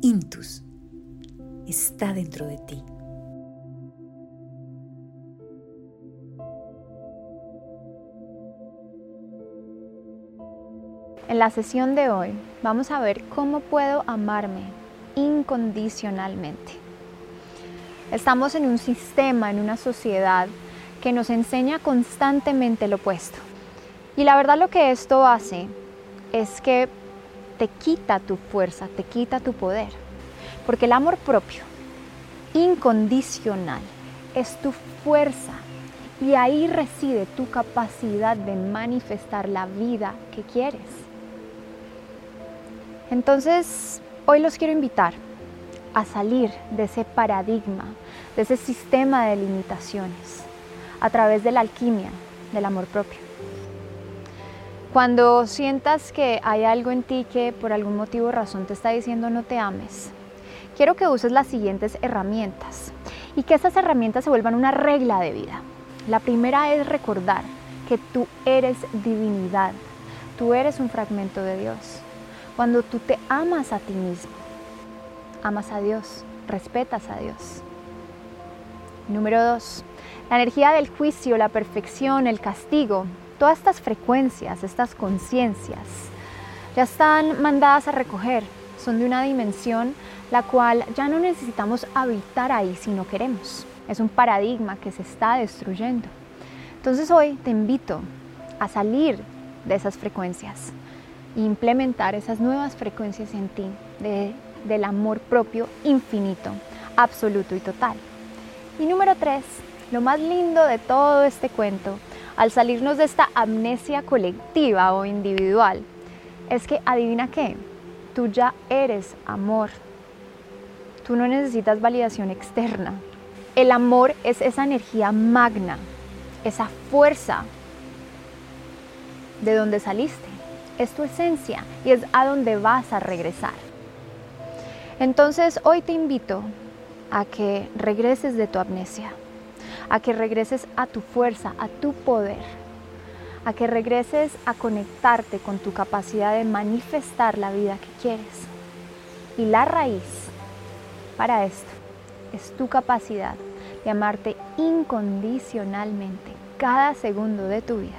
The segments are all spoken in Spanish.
Intus está dentro de ti. En la sesión de hoy vamos a ver cómo puedo amarme incondicionalmente. Estamos en un sistema, en una sociedad que nos enseña constantemente lo opuesto. Y la verdad lo que esto hace es que te quita tu fuerza, te quita tu poder. Porque el amor propio, incondicional, es tu fuerza. Y ahí reside tu capacidad de manifestar la vida que quieres. Entonces, hoy los quiero invitar a salir de ese paradigma, de ese sistema de limitaciones, a través de la alquimia del amor propio. Cuando sientas que hay algo en ti que por algún motivo o razón te está diciendo no te ames, quiero que uses las siguientes herramientas y que esas herramientas se vuelvan una regla de vida. La primera es recordar que tú eres divinidad, tú eres un fragmento de Dios. Cuando tú te amas a ti mismo, amas a Dios, respetas a Dios. Número dos, la energía del juicio, la perfección, el castigo, todas estas frecuencias, estas conciencias, ya están mandadas a recoger, son de una dimensión la cual ya no necesitamos habitar ahí si no queremos. Es un paradigma que se está destruyendo. Entonces hoy te invito a salir de esas frecuencias e implementar esas nuevas frecuencias en ti del amor propio infinito, absoluto y total. Y número tres, lo más lindo de todo este cuento, al salirnos de esta amnesia colectiva o individual, es que adivina qué, tú ya eres amor. Tú no necesitas validación externa. El amor es esa energía magna, esa fuerza de donde saliste. Es tu esencia y es a donde vas a regresar. Entonces hoy te invito a que regreses de tu amnesia, a que regreses a tu fuerza, a tu poder, a que regreses a conectarte con tu capacidad de manifestar la vida que quieres. Y la raíz para esto es tu capacidad de amarte incondicionalmente cada segundo de tu vida.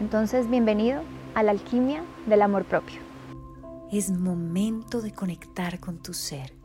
Entonces, bienvenido a la alquimia del amor propio. Es momento de conectar con tu ser